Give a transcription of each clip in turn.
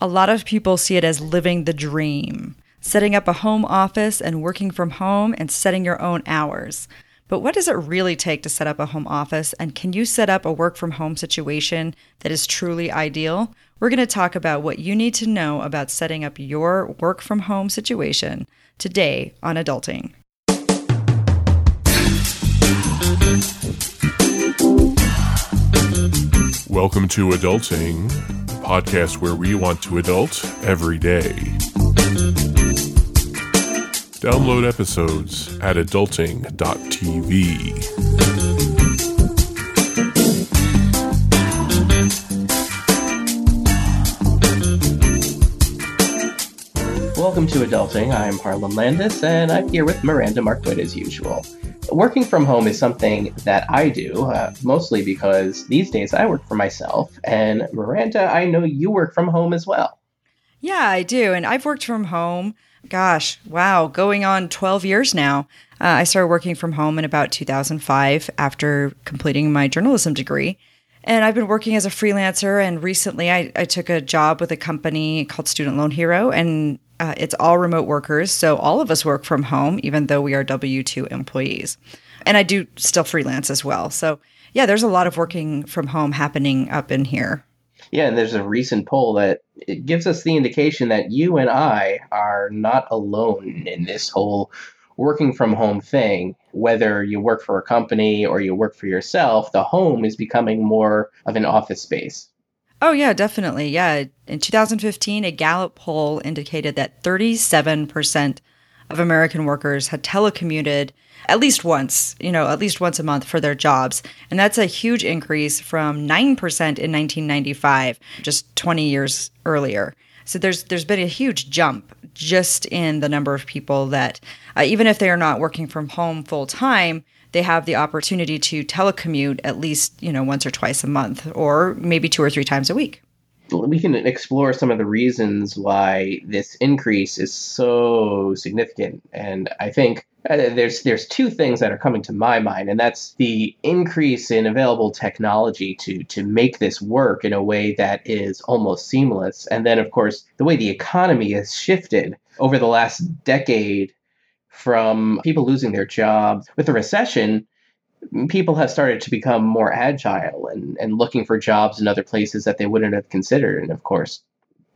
A lot of people see it as living the dream, setting up a home office and working from home and setting your own hours. But what does it really take to set up a home office? And can you set up a work from home situation that is truly ideal? We're going to talk about what you need to know about setting up your work from home situation today on Adulting. Welcome to Adulting, podcast where we want to adult every day. Download episodes at adulting.tv. Welcome to Adulting. I'm Harlan Landes, and I'm here with Miranda Marquit as usual. Working from home is something that I do, uh, mostly because these days I work for myself. And Miranda, I know you work from home as well. Yeah, I do. And I've worked from home, gosh, wow, going on 12 years now. Uh, I started working from home in about 2005 after completing my journalism degree. And I've been working as a freelancer. And recently I, I took a job with a company called Student Loan Hero. And uh, it's all remote workers. So all of us work from home, even though we are W 2 employees. And I do still freelance as well. So yeah, there's a lot of working from home happening up in here. Yeah, and there's a recent poll that it gives us the indication that you and I are not alone in this whole working from home thing. Whether you work for a company or you work for yourself, the home is becoming more of an office space. Oh, yeah, definitely. Yeah. In 2015, a Gallup poll indicated that 37% of American workers had telecommuted at least once, you know, at least once a month for their jobs. And that's a huge increase from 9% in 1995, just 20 years earlier. So there's there's been a huge jump just in the number of people that uh, even if they are not working from home full time, they have the opportunity to telecommute at least, you know, once or twice a month or maybe two or three times a week. We can explore some of the reasons why this increase is so significant. And I think Uh, there's there's two things that are coming to my mind, and that's the increase in available technology to to make this work in a way that is almost seamless, and then of course the way the economy has shifted over the last decade from people losing their jobs. With the recession people have started to become more agile and, and looking for jobs in other places that they wouldn't have considered. And of course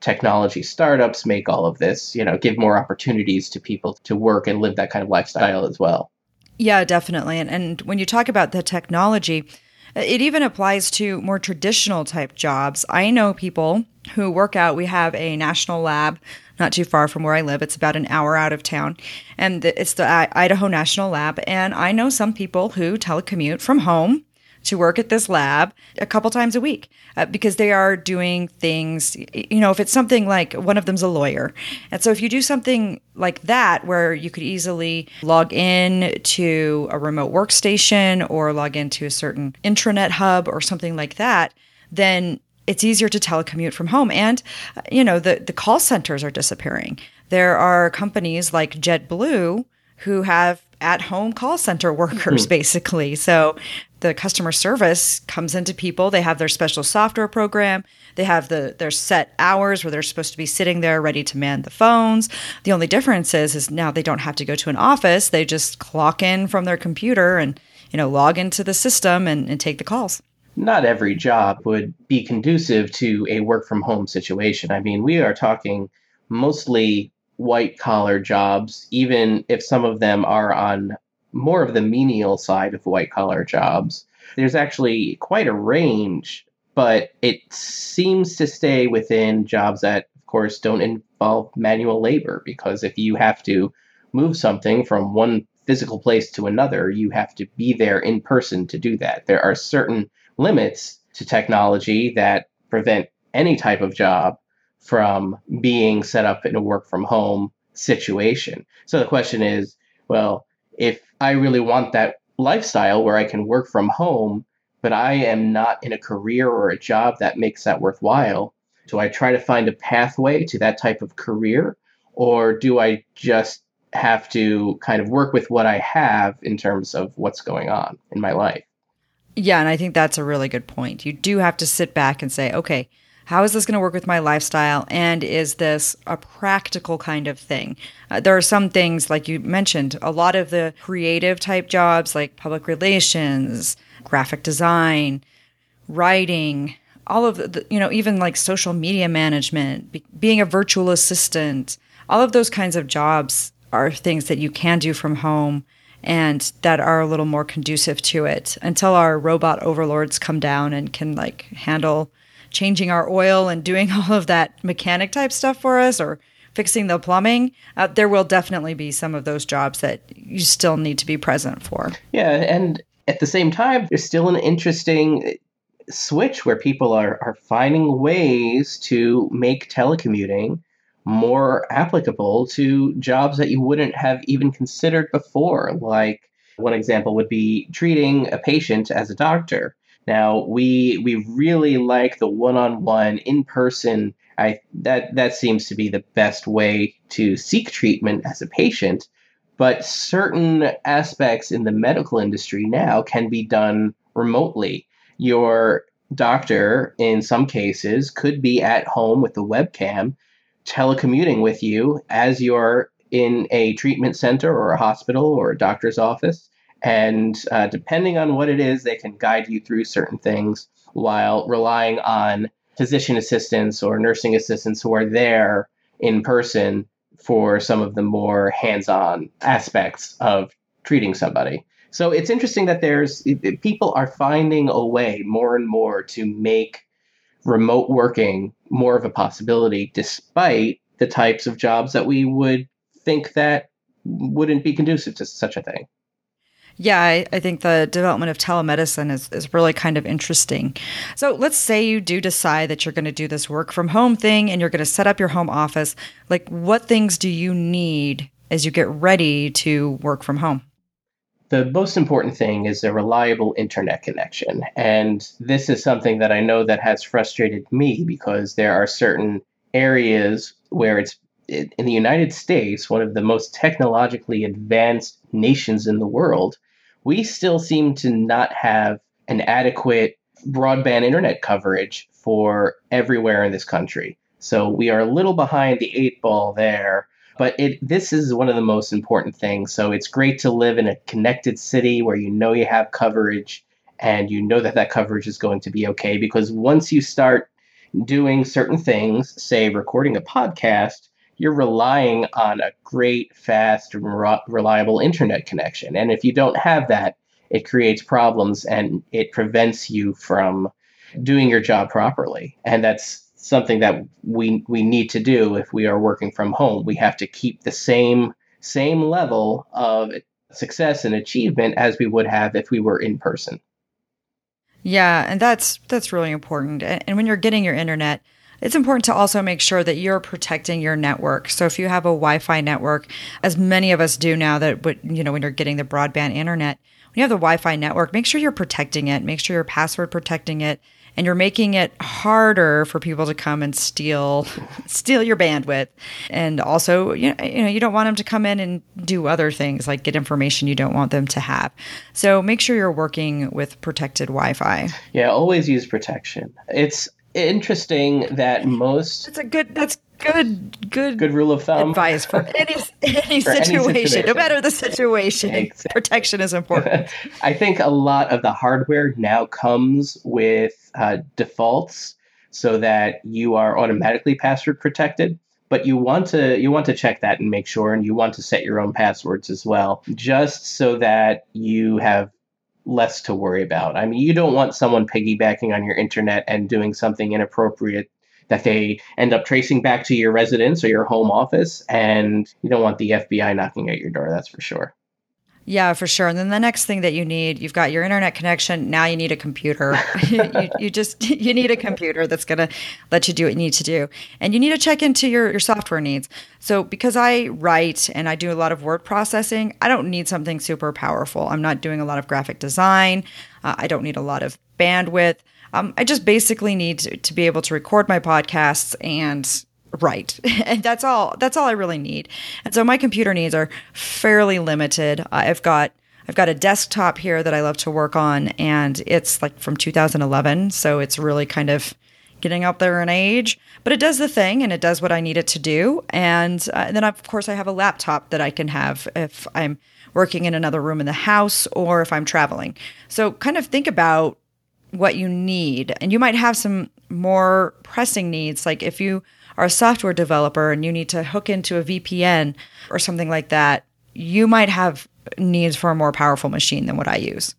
technology startups make all of this, you know, give more opportunities to people to work and live that kind of lifestyle as well. Yeah, definitely. And and when you talk about the technology, it even applies to more traditional type jobs. I know people who work out. We have a national lab not too far from where I live. It's about an hour out of town. And it's the Idaho National Lab. And I know some people who telecommute from home to work at this lab a couple times a week uh, because they are doing things, you know, if it's something like one of them's a lawyer. And so if you do something like that where you could easily log in to a remote workstation or log into a certain intranet hub or something like that, then it's easier to telecommute from home. And, uh, you know, the, the call centers are disappearing. There are companies like JetBlue who have at home call center workers, mm-hmm. basically. So the customer service comes into people. They have their special software program. They have the their set hours where they're supposed to be sitting there ready to man the phones. The only difference is is now they don't have to go to an office. They just clock in from their computer and you know log into the system and, and take the calls. Not every job would be conducive to a work from home situation. I mean, we are talking mostly white collar jobs, even if some of them are on more of the menial side of white collar jobs. There's actually quite a range, but it seems to stay within jobs that, of course, don't involve manual labor because if you have to move something from one physical place to another, you have to be there in person to do that. There are certain limits to technology that prevent any type of job from being set up in a work from home situation. So the question is, well, if I really want that lifestyle where I can work from home, but I am not in a career or a job that makes that worthwhile, do I try to find a pathway to that type of career? Or do I just have to kind of work with what I have in terms of what's going on in my life? Yeah, and I think that's a really good point. You do have to sit back and say, okay, How is this going to work with my lifestyle? And is this a practical kind of thing? Uh, there are some things, like you mentioned, a lot of the creative type jobs like public relations, graphic design, writing, all of the, you know, even like social media management, be, being a virtual assistant, all of those kinds of jobs are things that you can do from home and that are a little more conducive to it until our robot overlords come down and can like handle changing our oil and doing all of that mechanic type stuff for us or fixing the plumbing, uh, there will definitely be some of those jobs that you still need to be present for. Yeah, and at the same time, there's still an interesting switch where people are, are finding ways to make telecommuting more applicable to jobs that you wouldn't have even considered before. Like one example would be treating a patient as a doctor. Now we we really like the one-on-one in-person I that that seems to be the best way to seek treatment as a patient, but certain aspects in the medical industry now can be done remotely. Your doctor in some cases could be at home with the webcam telecommuting with you as you're in a treatment center or a hospital or a doctor's office. And uh, depending on what it is, they can guide you through certain things while relying on physician assistants or nursing assistants who are there in person for some of the more hands on aspects of treating somebody. So it's interesting that there's people are finding a way more and more to make remote working more of a possibility despite the types of jobs that we would think that wouldn't be conducive to such a thing. Yeah, I, I, think the development of telemedicine is, is really kind of interesting. So let's say you do decide that you're going to do this work from home thing and you're going to set up your home office. Like, what things do you need as you get ready to work from home? the most important thing is a reliable internet connection. And this is something that I know that has frustrated me because there are certain areas where it's in the United States, one of the most technologically advanced nations in the world, we still seem to not have an adequate broadband internet coverage for everywhere in this country. So we are a little behind the eight ball there but it this is one of the most important things. So it's great to live in a connected city where you know you have coverage and you know that that coverage is going to be okay because once you start doing certain things, say recording a podcast, you're relying on a great, fast, reliable internet connection. And if you don't have that, it creates problems and it prevents you from doing your job properly. And that's something that we we need to do if we are working from home. We have to keep the same same level of success and achievement as we would have if we were in person. Yeah, and that's that's really important. And when you're getting your internet, it's important to also make sure that you're protecting your network. So if you have a Wi-Fi network, as many of us do now that you know when you're getting the broadband internet, when you have the Wi-Fi network, make sure you're protecting it, make sure you're password protecting it and you're making it harder for people to come and steal steal your bandwidth. And also you know, you know you don't want them to come in and do other things like get information you don't want them to have. So make sure you're working with protected wi-fi. Yeah always use protection. It's interesting that most that's a good that's good good good rule of thumb advice for any any, for situation, any situation, no matter the situation. Exactly. Protection is important. I think a lot of the hardware now comes with uh, defaults so that you are automatically password protected but you want to you want to check that and make sure and you want to set your own passwords as well just so that you have less to worry about. I mean you don't want someone piggybacking on your internet and doing something inappropriate that they end up tracing back to your residence or your home office and you don't want the fbi knocking at your door that's for sure yeah, for sure. And then the next thing that you need, you've got your internet connection. Now you need a computer. you, you, just you need a computer that's going to let you do what you need to do, and you need to check into your your software needs. So because I write and I do a lot of word processing, I don't need something super powerful. I'm not doing a lot of graphic design. Uh, I don't need a lot of bandwidth. Um, I just basically need to, to be able to record my podcasts and right and that's all that's all i really need and so my computer needs are fairly limited i've got i've got a desktop here that i love to work on and it's like from 2011 so it's really kind of getting up there in age, but it does the thing and it does what I need it to do. And, uh, and then, of course, I have a laptop that I can have if I'm working in another room in the house or if I'm traveling. So, kind of think about what you need. And you might have some more pressing needs, like if you are a software developer and you need to hook into a VPN or something like that, you might have needs for a more powerful machine than what I use.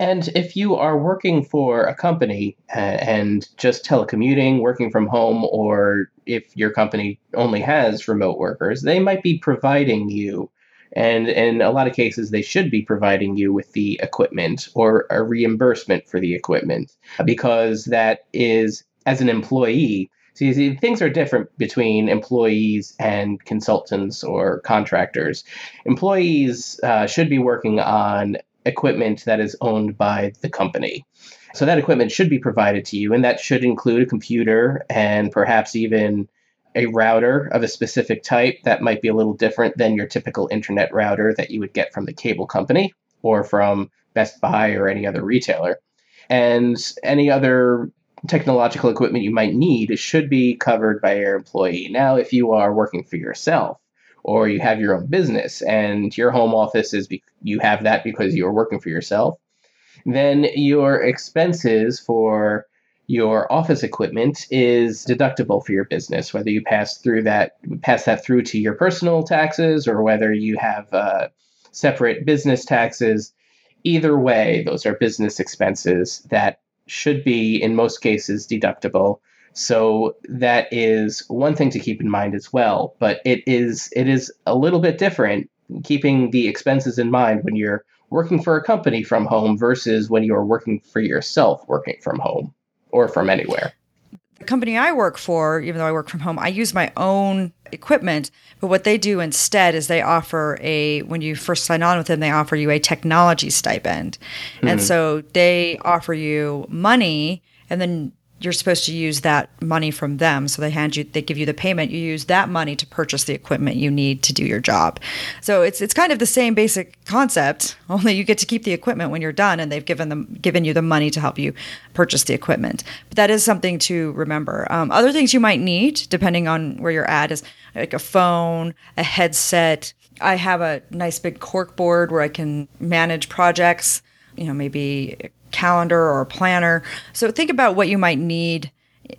And if you are working for a company uh, and just telecommuting, working from home, or if your company only has remote workers, they might be providing you, and in a lot of cases, they should be providing you with the equipment or a reimbursement for the equipment because that is, as an employee, See, see, things are different between employees and consultants or contractors. Employees uh, should be working on equipment that is owned by the company. So that equipment should be provided to you, and that should include a computer and perhaps even a router of a specific type that might be a little different than your typical internet router that you would get from the cable company or from Best Buy or any other retailer. And any other technological equipment you might need should be covered by your employee. Now, if you are working for yourself or you have your own business and your home office is be- you have that because you're working for yourself, then your expenses for your office equipment is deductible for your business, whether you pass through that pass that through to your personal taxes or whether you have uh, separate business taxes. Either way, those are business expenses that should be, in most cases, deductible. So that is one thing to keep in mind as well. But it is it is a little bit different keeping the expenses in mind when you're working for a company from home versus when you're working for yourself working from home or from anywhere company I work for, even though I work from home, I use my own equipment. But what they do instead is they offer a, when you first sign on with them, they offer you a technology stipend. Mm-hmm. And so they offer you money and then you're supposed to use that money from them. So they hand you, they give you the payment. You use that money to purchase the equipment you need to do your job. So it's it's kind of the same basic concept. Only you get to keep the equipment when you're done, and they've given them given you the money to help you purchase the equipment. But that is something to remember. Um, other things you might need, depending on where you're at, is like a phone, a headset. I have a nice big cork board where I can manage projects. You know, maybe calendar or a planner. So think about what you might need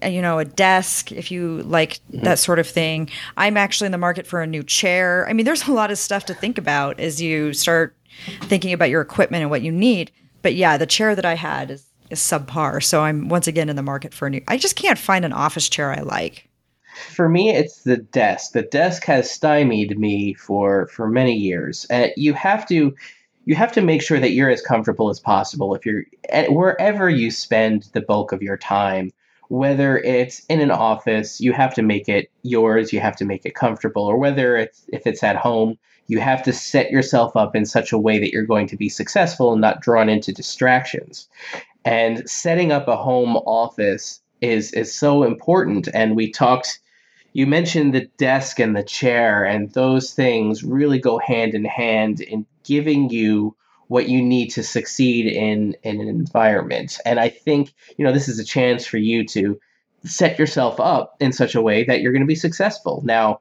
uh, you know, a desk if you like mm-hmm. that sort of thing. I'm actually in the market for a new chair. I mean, there's a lot of stuff to think about as you start thinking about your equipment and what you need. But yeah, the chair that I had is, is subpar. So I'm once again in the market for a new. I just can't find an office chair I like. For me, it's the desk. The desk has stymied me for for many years. Uh, you have to you have to make sure that you're as comfortable as possible if you're eh, wherever you spend the bulk of your time whether it's in an office you have to make it yours you have to make it comfortable or whether it's if it's at home you have to set yourself up in such a way that you're going to be successful and not drawn into distractions. And setting up a home office is is so important and we talked you mentioned the desk and the chair, and those things really go hand in hand in giving you what you need to succeed in, in an environment. And I think, you know, this is a chance for you to set yourself up in such a way that you're going to be successful. Now,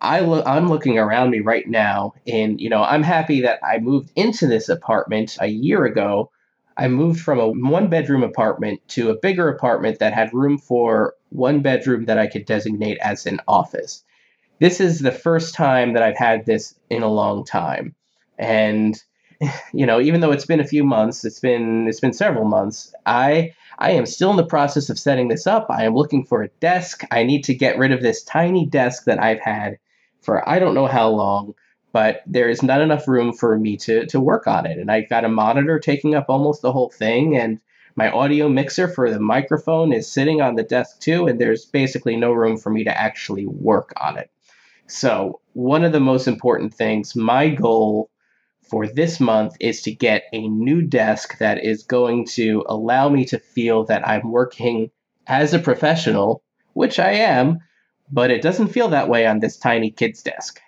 I lo- I'm looking around me right now, and you know, I'm happy that I moved into this apartment a year ago I moved from a one bedroom apartment to a bigger apartment that had room for one bedroom that I could designate as an office. This is the first time that I've had this in a long time. And you know, even though it's been a few months, it's been it's been several months, I I am still in the process of setting this up. I am looking for a desk. I need to get rid of this tiny desk that I've had for I don't know how long but there is not enough room for me to to work on it. And I've got a monitor taking up almost the whole thing, and my audio mixer for the microphone is sitting on the desk too, and there's basically no room for me to actually work on it. So, one of the most important things, my goal for this month is to get a new desk that is going to allow me to feel that I'm working as a professional, which I am, but it doesn't feel that way on this tiny kid's desk.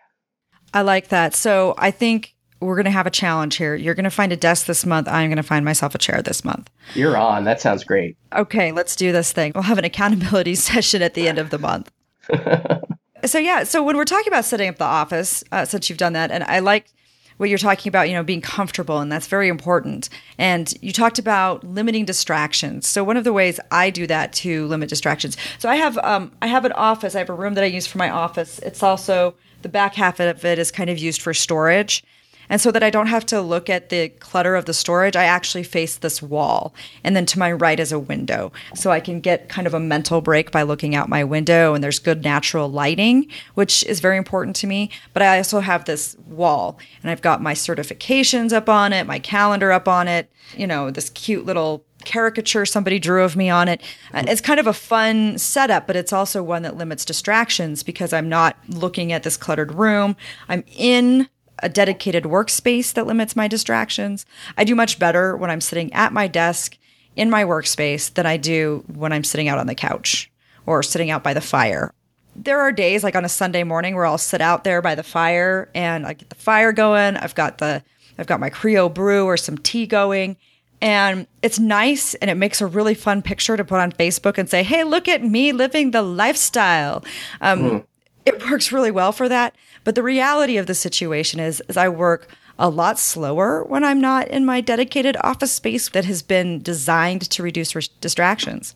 I like that. So I think we're going to have a challenge here. You're going to find a desk this month. I'm going to find myself a chair this month. You're on. That sounds great. Okay, let's do this thing. We'll have an accountability session at the end of the month. so, yeah, so when we're talking about setting up the office, uh, since you've done that, and I like what you're talking about, you know, being comfortable, and that's very important. And you talked about limiting distractions. So one of the ways I do that to limit distractions. So I have um, I have an office. I have a room that I use for my office. It's also the back half of it is kind of used for storage. And so that I don't have to look at the clutter of the storage, I actually face this wall. And then to my right is a window. So I can get kind of a mental break by looking out my window and there's good natural lighting, which is very important to me. But I also have this wall and I've got my certifications up on it, my calendar up on it, you know, this cute little caricature somebody drew of me on it. Uh, it's kind of a fun setup, but it's also one that limits distractions because I'm not looking at this cluttered room. I'm in a dedicated workspace that limits my distractions. I do much better when I'm sitting at my desk in my workspace than I do when I'm sitting out on the couch or sitting out by the fire. There are days like on a Sunday morning where I'll sit out there by the fire and I get the fire going. I've got the I've got my Crio Bru or some tea going and it's nice and it makes a really fun picture to put on Facebook and say, "Hey, look at me living the lifestyle." Um, mm. It works really well for that. But the reality of the situation is, is I work a lot slower when I'm not in my dedicated office space that has been designed to reduce re- distractions.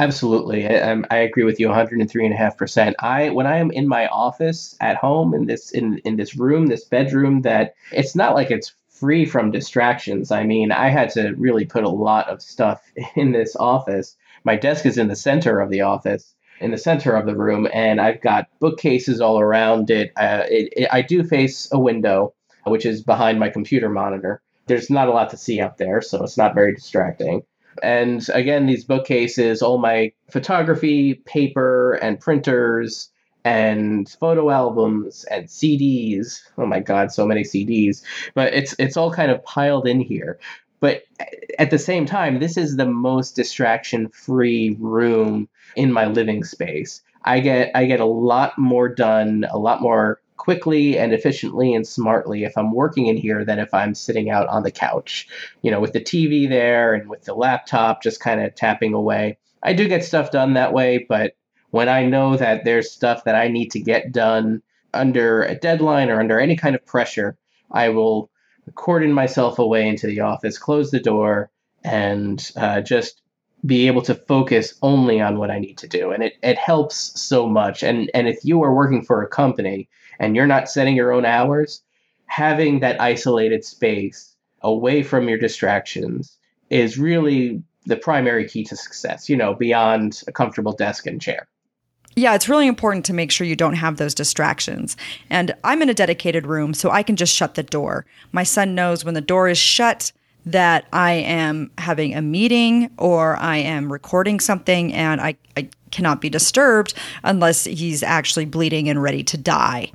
Absolutely, I, I, agree with you 103 and a half percent. I when I am in my office at home in this in in this room, this bedroom, that it's not like it's free from distractions. I mean, I had to really put a lot of stuff in this office. My desk is in the center of the office, in the center of the room, and I've got bookcases all around it. Uh, it, it I do face a window, which is behind my computer monitor. There's not a lot to see up there, so it's not very distracting. And again, these bookcases, all my photography, paper, and printers, and photo albums and CDs. Oh my god, so many CDs. But it's it's all kind of piled in here. But at the same time, this is the most distraction-free room in my living space. I get I get a lot more done, a lot more quickly and efficiently and smartly if I'm working in here than if I'm sitting out on the couch, you know, with the TV there and with the laptop just kind of tapping away. I do get stuff done that way, but when I know that there's stuff that I need to get done under a deadline or under any kind of pressure, I will cordon myself away into the office, close the door, and uh, just be able to focus only on what I need to do. And it, it helps so much. And, and if you are working for a company and you're not setting your own hours, having that isolated space away from your distractions is really the primary key to success, you know, beyond a comfortable desk and chair. Yeah, it's really important to make sure you don't have those distractions. And I'm in a dedicated room, so I can just shut the door. My son knows when the door is shut that I am having a meeting or I am recording something and I, I cannot be disturbed unless he's actually bleeding and ready to die.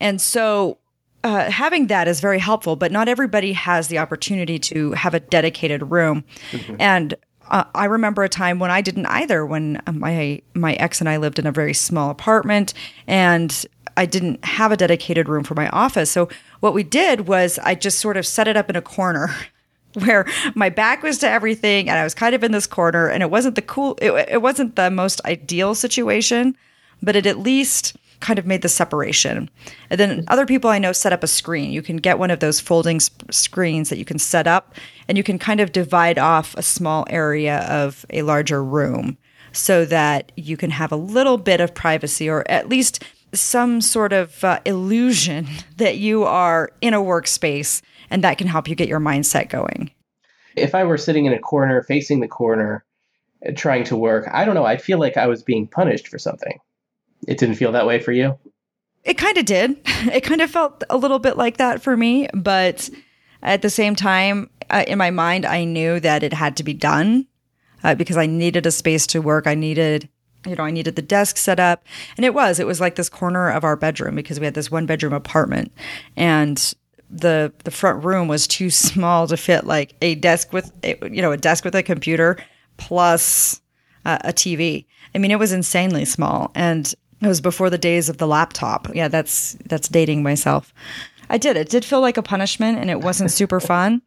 And so uh, having that is very helpful, but not everybody has the opportunity to have a dedicated room. Mm-hmm. And uh, I remember a time when I didn't either. When my my ex and I lived in a very small apartment, and I didn't have a dedicated room for my office. So what we did was I just sort of set it up in a corner where my back was to everything and I was kind of in this corner and it wasn't the cool it, it wasn't the most ideal situation, but it at least kind of made the separation. And then other people I know set up a screen. You can get one of those folding sp- screens that you can set up and you can kind of divide off a small area of a larger room so that you can have a little bit of privacy or at least some sort of uh, illusion that you are in a workspace and that can help you get your mindset going. If I were sitting in a corner facing the corner uh, trying to work, I don't know, I'd feel like I was being punished for something. It didn't feel that way for you? It kind of did. It kind of felt a little bit like that for me, but at the same time, uh, in my mind, I knew that it had to be done uh, because I needed a space to work. I needed, you know, I needed the desk set up, and it was. It was like this corner of our bedroom because we had this one bedroom apartment, and the the front room was too small to fit like a desk with, a, you know, a desk with a computer plus uh, a TV. I mean, it was insanely small, and it was before the days of the laptop. Yeah, that's that's dating myself. I did. It did feel like a punishment and it wasn't super fun.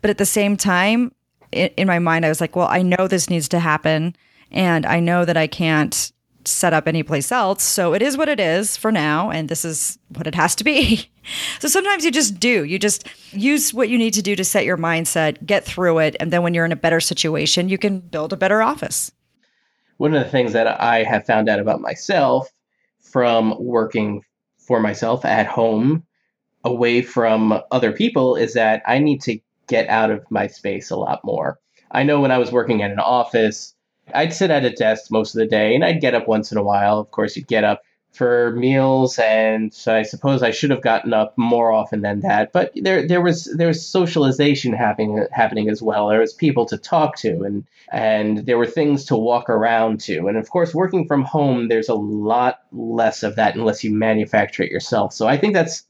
But at the same time, in, in my mind, I was like, well, I know this needs to happen and I know that I can't set up anyplace else. So it is what it is for now. And this is what it has to be. so sometimes you just do. You just use what you need to do to set your mindset, get through it. And then when you're in a better situation, you can build a better office. One of the things that I have found out about myself from working for myself at home away from other people is that I need to get out of my space a lot more. I know when I was working at an office, I'd sit at a desk most of the day and I'd get up once in a while. Of course, you'd get up for meals and so I suppose I should have gotten up more often than that. But there there was there was socialization happening happening as well. There was people to talk to and and there were things to walk around to. And of course working from home there's a lot less of that unless you manufacture it yourself. So I think that's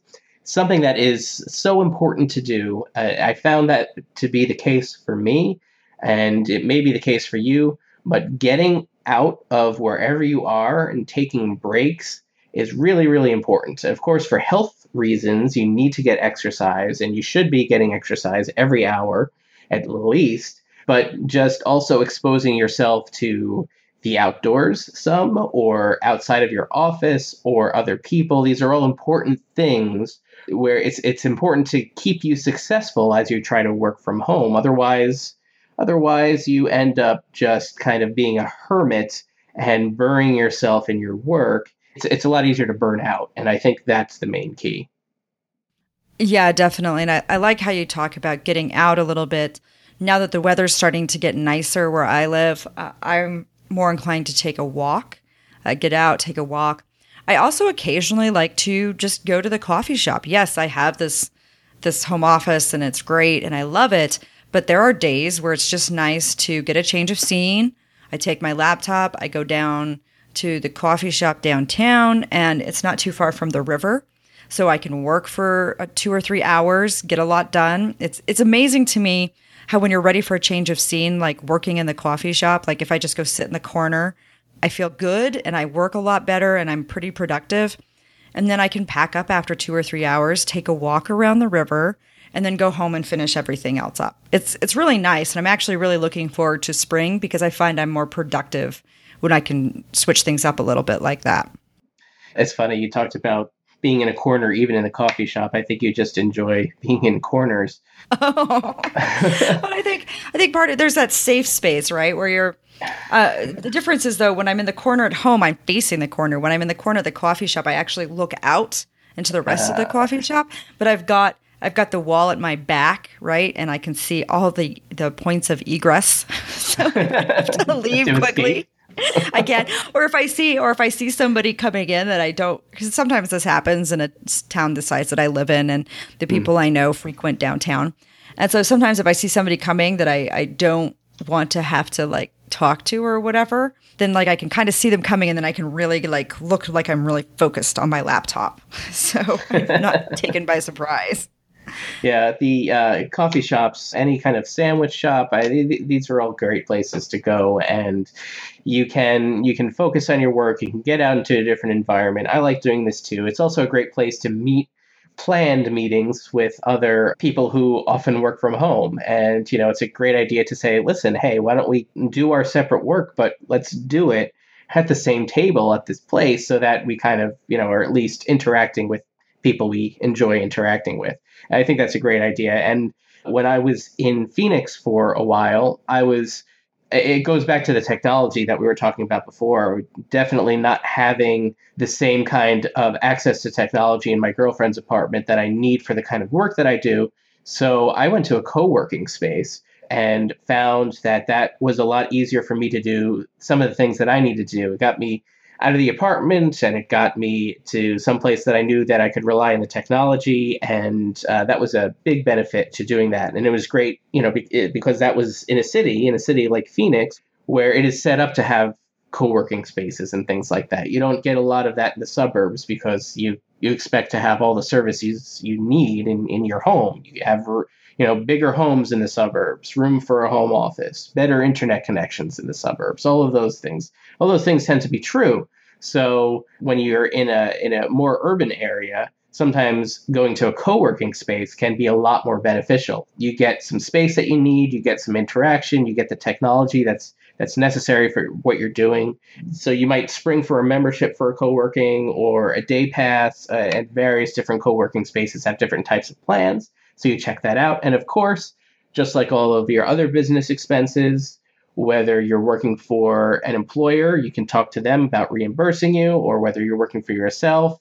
something that is so important to do. I found that to be the case for me and it may be the case for you but getting out of wherever you are and taking breaks is really, really important. Of course, for health reasons, you need to get exercise, and you should be getting exercise every hour at least, but just also exposing yourself to the outdoors some or outside of your office or other people these are all important things where it's it's important to keep you successful as you try to work from home otherwise Otherwise, you end up just kind of being a hermit and burying yourself in your work. It's, it's a lot easier to burn out. And I think that's the main key. Yeah, definitely. And I, I like how you talk about getting out a little bit. Now that the weather's starting to get nicer where I live, uh, I'm more inclined to take a walk, uh, get out, take a walk. I also occasionally like to just go to the coffee shop. Yes, I have this this home office and it's great and I love it, but there are days where it's just nice to get a change of scene. I take my laptop, I go down to the coffee shop downtown, and it's not too far from the river. So I can work for uh, two or three hours, get a lot done. It's it's amazing to me how when you're ready for a change of scene, like working in the coffee shop, like if I just go sit in the corner, I feel good and I work a lot better and I'm pretty productive. And then I can pack up after two or three hours, take a walk around the river, and then go home and finish everything else up. It's it's really nice and I'm actually really looking forward to spring because I find I'm more productive when I can switch things up a little bit like that. It's funny you talked about being in a corner even in a coffee shop. I think you just enjoy being in corners. Oh. but I think I think part of there's that safe space, right, where you're uh, the difference is though when I'm in the corner at home, I'm facing the corner. When I'm in the corner of the coffee shop, I actually look out into the rest uh, of the coffee shop. But I've got I've got the wall at my back, right, and I can see all the the points of egress. so I have to leave quickly. I can't. or if I see, or if I see somebody coming in that I don't, because sometimes this happens in a town the size that I live in, and the hmm. people mm. I know frequent downtown, and so sometimes if I see somebody coming that I I don't want to have to like talk to or whatever, then like I can kind of see them coming and then I can really like look like I'm really focused on my laptop. So I'm not taken by surprise yeah, the uh, coffee shops, any kind of sandwich shop, I, these are all great places to go, and you can you can focus on your work. You can get out into a different environment. I like doing this too. It's also a great place to meet planned meetings with other people who often work from home and you know it's a great idea to say listen hey why don't we do our separate work but let's do it at the same table at this place so that we kind of you know are at least interacting with people we enjoy interacting with. I think that's a great idea. And when I was in Phoenix for a while, I was it goes back to the technology that we were talking about before. Definitely not having the same kind of access to technology in my girlfriend's apartment that I need for the kind of work that I do. So I went to a co working space and found that that was a lot easier for me to do some of the things that I needed to do. It got me out of the apartment and it got me to someplace that I knew that I could rely on the technology. And uh, that was a big benefit to doing that. And it was great, you know, because that was in a city, in a city like Phoenix, where it is set up to have co-working spaces and things like that. You don't get a lot of that in the suburbs because you you expect to have all the services you need in, in your home. You have you know bigger homes in the suburbs, room for a home office, better internet connections in the suburbs. All of those things. All those things tend to be true. So when you're in a in a more urban area, sometimes going to a co-working space can be a lot more beneficial. You get some space that you need, you get some interaction, you get the technology that's that's necessary for what you're doing. So you might spring for a membership for a co-working or a day pass, uh, and various different co-working spaces have different types of plans. So you check that out, and of course, just like all of your other business expenses, whether you're working for an employer, you can talk to them about reimbursing you, or whether you're working for yourself,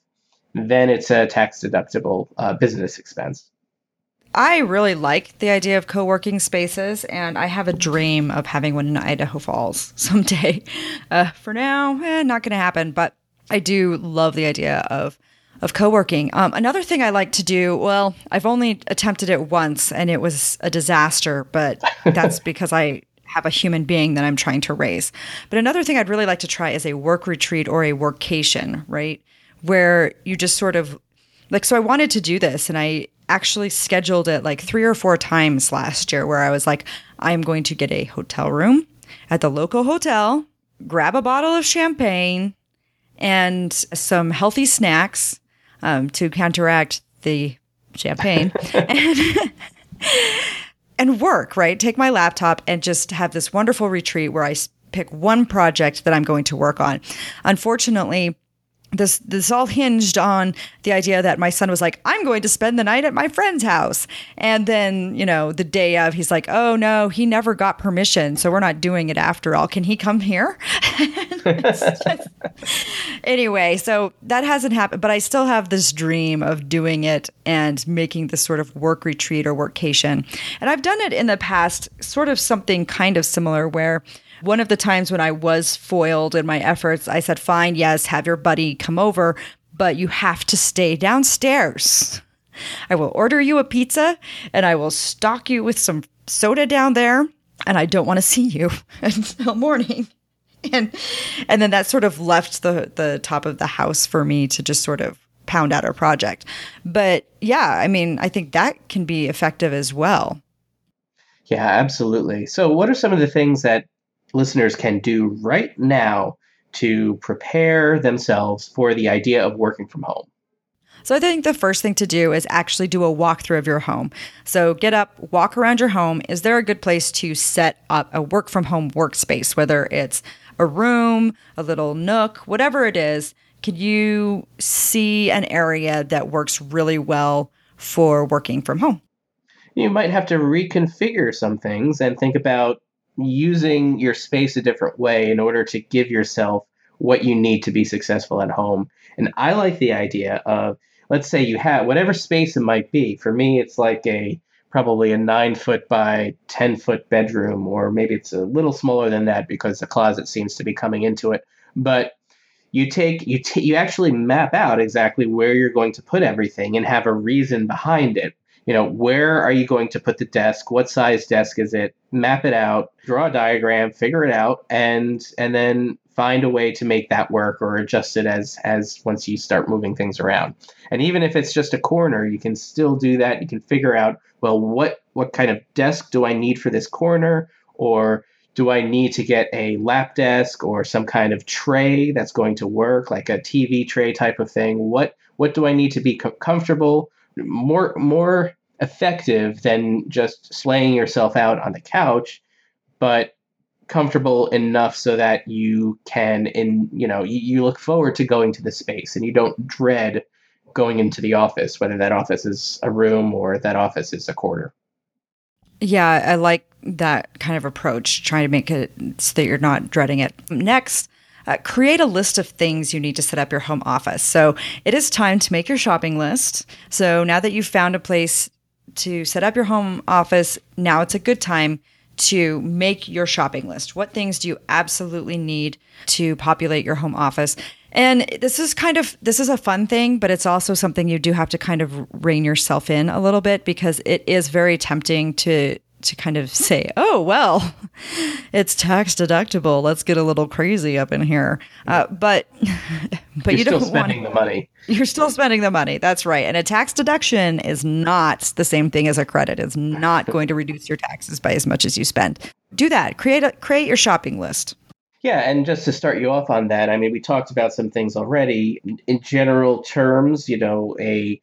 then it's a tax deductible uh, business expense. I really like the idea of co working spaces, and I have a dream of having one in Idaho Falls someday. Uh, for now, eh, not going to happen, but I do love the idea of of co-working. Um, another thing I like to do, well, I've only attempted it once and it was a disaster, but that's because I have a human being that I'm trying to raise. But another thing I'd really like to try is a work retreat or a workcation, right? Where you just sort of like, so I wanted to do this and I actually scheduled it like three or four times last year where I was like, I'm going to get a hotel room at the local hotel, grab a bottle of champagne and some healthy snacks um, to counteract the champagne. and, and work, right? Take my laptop and just have this wonderful retreat where I pick one project that I'm going to work on. Unfortunately, this this all hinged on the idea that my son was like i'm going to spend the night at my friend's house and then you know the day of he's like oh no he never got permission so we're not doing it after all can he come here just, anyway so that hasn't happened but i still have this dream of doing it and making this sort of work retreat or workcation and i've done it in the past sort of something kind of similar where one of the times when I was foiled in my efforts, I said, fine, yes, have your buddy come over, but you have to stay downstairs. I will order you a pizza and I will stock you with some soda down there, and I don't want to see you until morning. And and then that sort of left the the top of the house for me to just sort of pound out a project. But yeah, I mean, I think that can be effective as well. Yeah, absolutely. So, what are some of the things that listeners can do right now to prepare themselves for the idea of working from home? So, I think the first thing to do is actually do a walkthrough of your home. So, get up, walk around your home. Is there a good place to set up a work from home workspace, whether it's a room, a little nook, whatever it is? Can you see an area that works really well for working from home? You might have to reconfigure some things and think about using your space a different way in order to give yourself what you need to be successful at home. And I like the idea of let's say you have whatever space it might be. For me, it's like a probably a nine foot by 10 foot bedroom, or maybe it's a little smaller than that because the closet seems to be coming into it. But you take you t- you actually map out exactly where you're going to put everything and have a reason behind it you know, where are you going to put the desk? What size desk is it? Map it out, draw a diagram, figure it out, and and then find a way to make that work or adjust it as as once you start moving things around. And even if it's just a corner, you can still do that. You can figure out, well, what what kind of desk do I need for this corner or do I need to get a lap desk or some kind of tray that's going to work, like a TV tray type of thing? What what do I need to be co- comfortable? More more effective than just slaying yourself out on the couch, but comfortable enough so that you can in you know you, you look forward to going to the space and you don't dread going into the office whether that office is a room or that office is a quarter. Yeah i like that kind of approach trying to make it so that you're not dreading it. Next uh, create a list of things you need to set up your home office. So it is time to make your shopping list. So now that you've found a place to set up your home office, now it's a good time to make your shopping list. What things do you absolutely need to populate your home office? And this is kind of this is a fun thing, but it's also something you do have to kind of rein yourself in a little bit because it is very tempting to to kind of say, "Oh well, it's tax deductible. Let's get a little crazy up in here." Uh, but but you're you don't spending want, the money. You're still spending the money. That's right. And a tax deduction is not the same thing as a credit. It's not going to reduce your taxes by as much as you spend. Do that. Create a, create your shopping list. Yeah, and just to start you off on that, I mean, we talked about some things already. In general terms, you know, a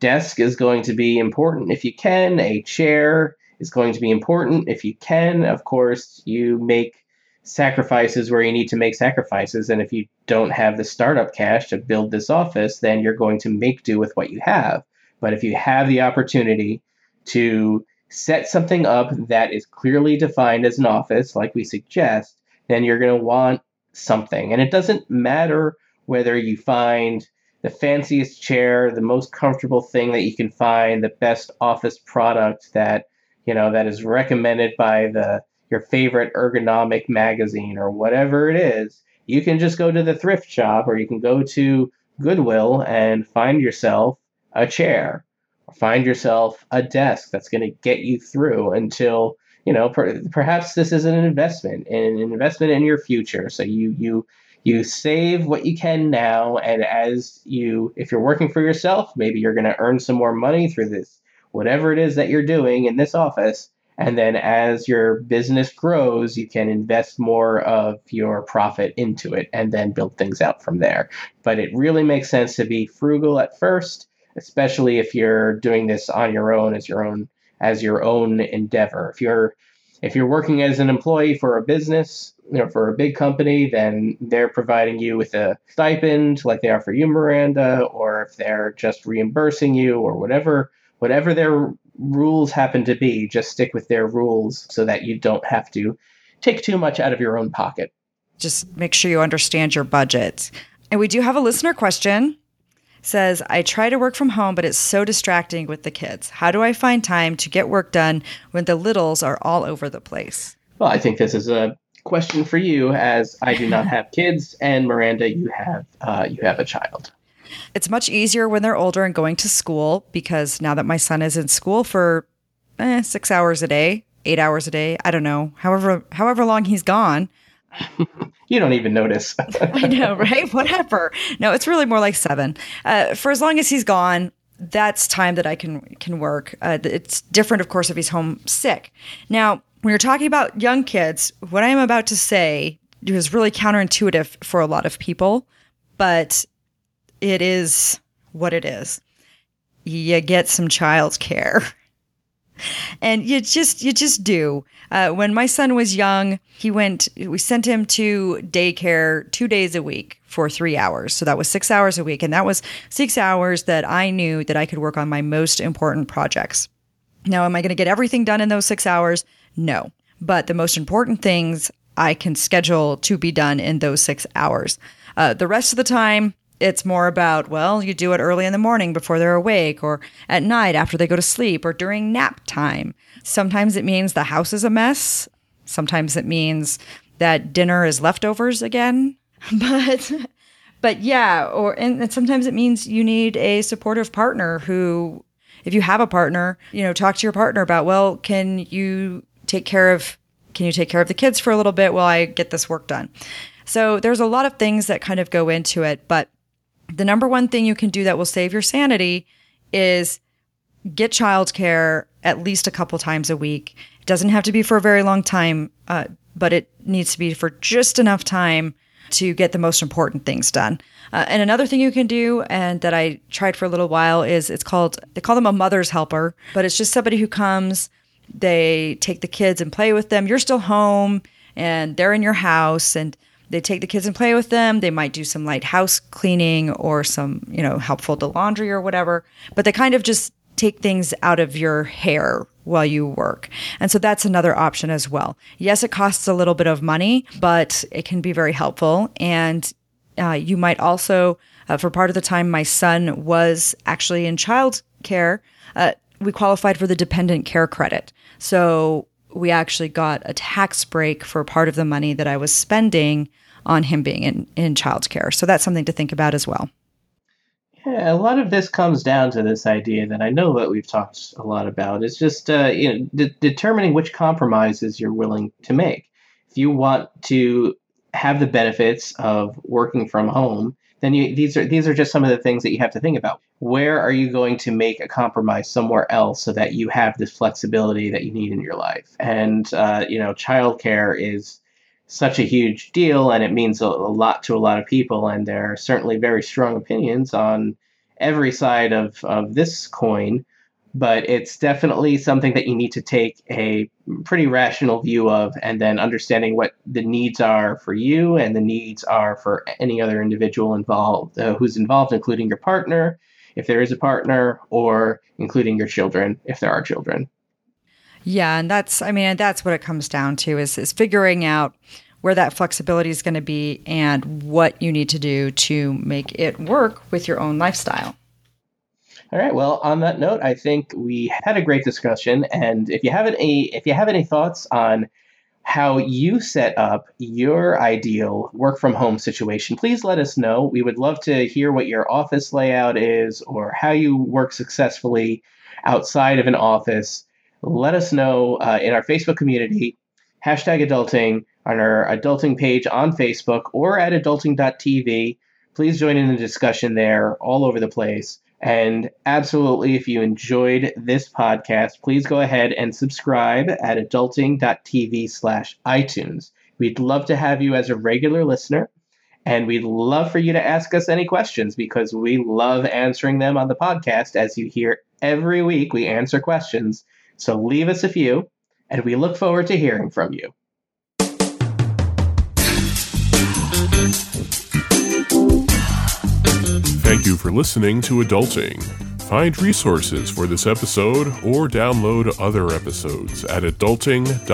desk is going to be important if you can, a chair is going to be important if you can. Of course, you make sacrifices where you need to make sacrifices. And if you don't have the startup cash to build this office, then you're going to make do with what you have. But if you have the opportunity to set something up that is clearly defined as an office, like we suggest, then you're going to want something. And it doesn't matter whether you find the fanciest chair, the most comfortable thing that you can find, the best office product that, you know, that is recommended by the your favorite ergonomic magazine or whatever it is. You can just go to the thrift shop or you can go to Goodwill and find yourself a chair or find yourself a desk that's going to get you through until you know per, perhaps this is an investment an investment in your future so you you you save what you can now and as you if you're working for yourself maybe you're going to earn some more money through this whatever it is that you're doing in this office and then as your business grows you can invest more of your profit into it and then build things out from there. But it really makes sense to be frugal at first especially if you're doing this on your own as your own as your own endeavor. If you're if you're working as an employee for a business you know, for a big company, then they're providing you with a stipend like they are for you, Miranda, or if they're just reimbursing you or whatever, whatever their rules happen to be, just stick with their rules so that you don't have to take too much out of your own pocket. Just make sure you understand your budget. And we do have a listener question. Says, I try to work from home, but it's so distracting with the kids. How do I find time to get work done when the littles are all over the place? Well, I think this is a question for you, as I do not have kids, and Miranda, you have uh, you have a child. It's much easier when they're older and going to school because now that my son is in school for eh, six hours a day, eight hours a day, I don't know, however however long he's gone. you don't even notice. I know, right? Whatever. No, it's really more like seven. Uh, for as long as he's gone, that's time that I can can work. Uh, it's different, of course, if he's home sick. Now, when you're talking about young kids, what I am about to say is really counterintuitive for a lot of people, but it is what it is. You get some child care. and you just you just do. Uh, when my son was young, he went. We sent him to daycare two days a week for three hours. So that was six hours a week, and that was six hours that I knew that I could work on my most important projects. Now, am I going to get everything done in those six hours? No. But the most important things I can schedule to be done in those six hours. Uh, the rest of the time, it's more about, well, you do it early in the morning before they're awake, or at night after they go to sleep, or during nap time. Sometimes it means the house is a mess. Sometimes it means that dinner is leftovers again. But but yeah, or and sometimes it means you need a supportive partner who if you have a partner, you know, talk to your partner about, well, can you take care of can you take care of the kids for a little bit while I get this work done? So there's a lot of things that kind of go into it, but the number one thing you can do that will save your sanity is get childcare at least a couple times a week. It doesn't have to be for a very long time, uh, but it needs to be for just enough time to get the most important things done. Uh, and another thing you can do, and that I tried for a little while, is it's called, they call them a mother's helper, but it's just somebody who comes they take the kids and play with them. You're still home and they're in your house and they take the kids and play with them. They might do some light house cleaning or some, you know, help fold the laundry or whatever, but they kind of just take things out of your hair while you work. And so that's another option as well. Yes, it costs a little bit of money, but it can be very helpful. And uh, you might also, uh, for part of the time, my son was actually in child care. Uh, we qualified for the dependent care credit. So we actually got a tax break for part of the money that I was spending on him being in, in childcare. So that's something to think about as well. Yeah, a lot of this comes down to this idea that I know that we've talked a lot about. It's just uh, you know de- determining which compromises you're willing to make. If you want to have the benefits of working from home, then you, these are these are just some of the things that you have to think about. Where are you going to make a compromise somewhere else so that you have this flexibility that you need in your life? And uh, you know, childcare is such a huge deal and it means a, a lot to a lot of people. And there are certainly very strong opinions on every side of, of this coin but it's definitely something that you need to take a pretty rational view of and then understanding what the needs are for you and the needs are for any other individual involved uh, who's involved including your partner if there is a partner or including your children if there are children. Yeah and that's i mean that's what it comes down to is is figuring out where that flexibility is going to be and what you need to do to make it work with your own lifestyle all right. Well, on that note, I think we had a great discussion. And if you have any, if you have any thoughts on how you set up your ideal work from home situation, please let us know. We would love to hear what your office layout is or how you work successfully outside of an office. Let us know uh, in our Facebook community, hashtag adulting, on our adulting page on Facebook or at adulting.tv. Please join in the discussion there all over the place. And absolutely, if you enjoyed this podcast, please go ahead and subscribe at adulting.tv slash iTunes. We'd love to have you as a regular listener, and we'd love for you to ask us any questions because we love answering them on the podcast. As you hear every week, we answer questions. So leave us a few, and we look forward to hearing from you. You for listening to Adulting. Find resources for this episode or download other episodes at adulting.tv.